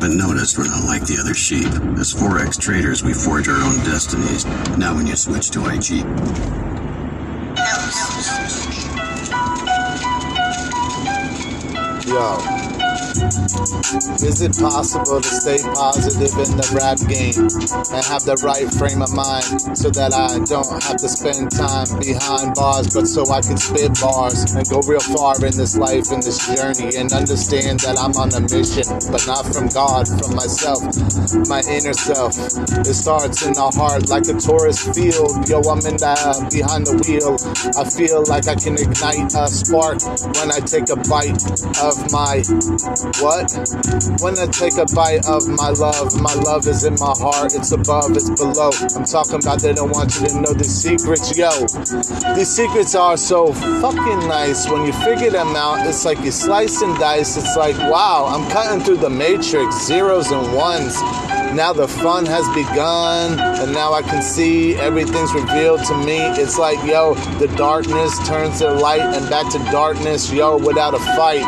But notice we're not like the other sheep. As Forex traders, we forge our own destinies. Now when you switch to IG, Yo. Is it possible to stay positive in the rap game and have the right frame of mind so that I don't have to spend time behind bars, but so I can spit bars and go real far in this life, in this journey, and understand that I'm on a mission, but not from God, from myself, my inner self. It starts in the heart like a tourist field. Yo, I'm in the behind the wheel. I feel like I can ignite a spark when I take a bite of my what? I take a bite of my love, my love is in my heart, it's above, it's below. I'm talking about they don't want you to know the secrets, yo. These secrets are so fucking nice. When you figure them out, it's like you slice and dice. It's like, wow, I'm cutting through the matrix, zeros and ones. Now the fun has begun, and now I can see everything's revealed to me. It's like, yo, the darkness turns to light and back to darkness, yo, without a fight.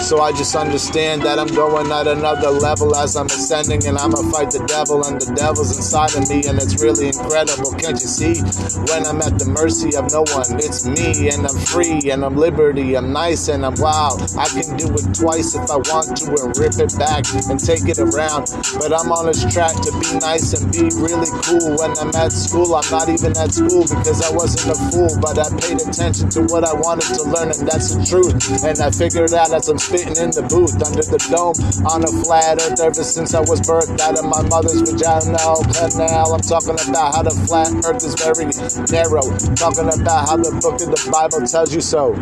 So I just understand that I'm going at another level as I'm ascending, and I'ma fight the devil, and the devil's inside of me, and it's really incredible. Can't you see? When I'm at the mercy of no one, it's me, and I'm free, and I'm liberty, I'm nice, and I'm wow. I can do it twice if I want to, and rip it back and take it around. But I'm on this track to be nice and be really cool. When I'm at school, I'm not even at school because I wasn't a fool, but I paid attention to what I wanted to learn, and that's the truth. And I figured out as I'm spitting in the booth under the dome on a flat earth ever since I was birthed out of my mother's vaginal canal. I'm talking about how the flat earth is very narrow. Talking about how the book of the Bible tells you so.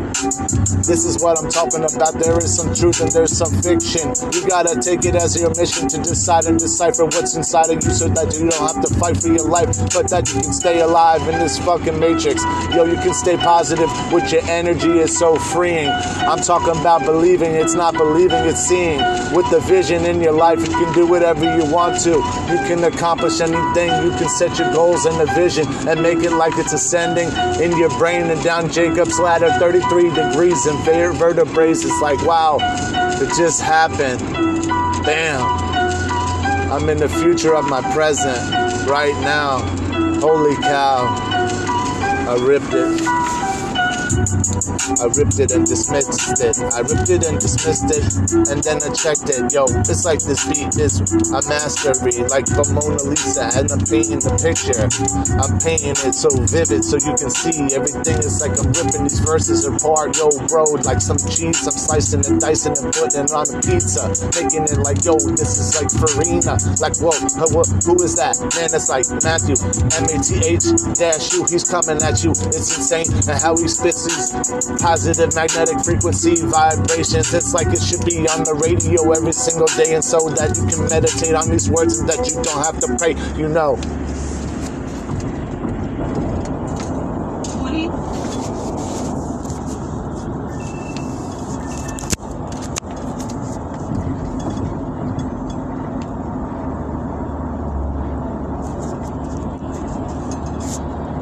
This is what I'm talking about. There is some truth and there's some fiction. You gotta take it as your mission to decide and decipher what's inside of you so that you don't have to fight for your life, but that you can stay alive in this fucking matrix. Yo, you can stay positive with your energy is so freeing. I'm talking about believing it's not believing, it's seeing. With the vision in your life, you can do whatever you want to. You can accomplish anything. You can set your goals and the vision and make it like it's ascending in your brain and down Jacob's ladder, 33 degrees and vertebrae. It's like, wow, it just happened. Bam. I'm in the future of my present right now. Holy cow. I ripped it. I ripped it and dismissed it. I ripped it and dismissed it, and then I checked it. Yo, it's like this beat is a mastery, like the Mona Lisa, and I'm painting the picture. I'm painting it so vivid so you can see everything. It's like I'm ripping these verses apart. Yo, bro, like some cheese, I'm slicing and dicing and putting on a pizza, making it like, yo, this is like Farina. Like, whoa, who, who is that? Man, it's like Matthew, M A T H dash U. He's coming at you. It's insane, and how he spits positive magnetic frequency vibrations. It's like it should be on the radio every single day, and so that you can meditate on these words and that you don't have to pray. You know,